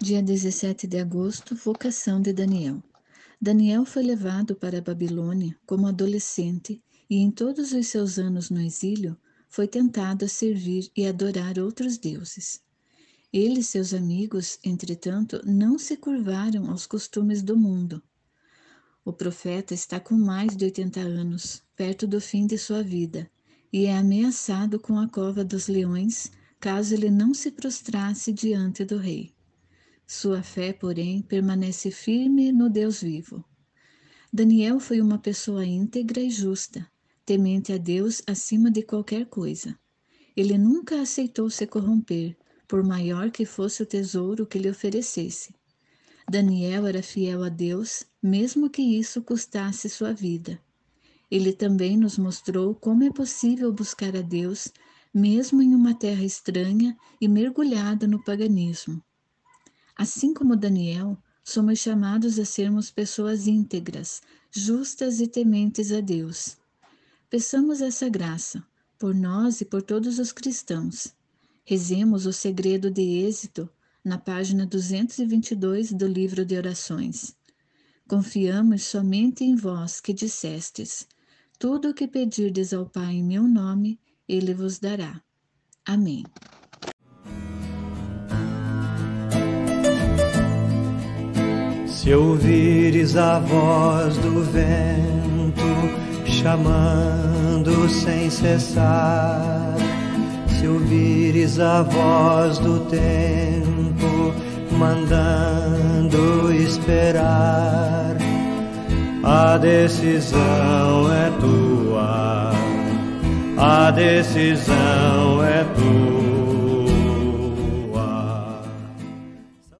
Dia 17 de agosto, vocação de Daniel. Daniel foi levado para a Babilônia como adolescente e em todos os seus anos no exílio foi tentado a servir e adorar outros deuses. Ele e seus amigos, entretanto, não se curvaram aos costumes do mundo. O profeta está com mais de 80 anos, perto do fim de sua vida, e é ameaçado com a cova dos leões caso ele não se prostrasse diante do rei. Sua fé, porém, permanece firme no Deus vivo. Daniel foi uma pessoa íntegra e justa, temente a Deus acima de qualquer coisa. Ele nunca aceitou se corromper, por maior que fosse o tesouro que lhe oferecesse. Daniel era fiel a Deus, mesmo que isso custasse sua vida. Ele também nos mostrou como é possível buscar a Deus, mesmo em uma terra estranha e mergulhada no paganismo. Assim como Daniel, somos chamados a sermos pessoas íntegras, justas e tementes a Deus. Peçamos essa graça, por nós e por todos os cristãos. Rezemos o segredo de êxito na página 222 do livro de orações. Confiamos somente em vós que dissestes: Tudo o que pedirdes ao Pai em meu nome, ele vos dará. Amém. Se ouvires a voz do vento, chamando sem cessar. Se ouvires a voz do tempo, mandando esperar, a decisão é tua, a decisão.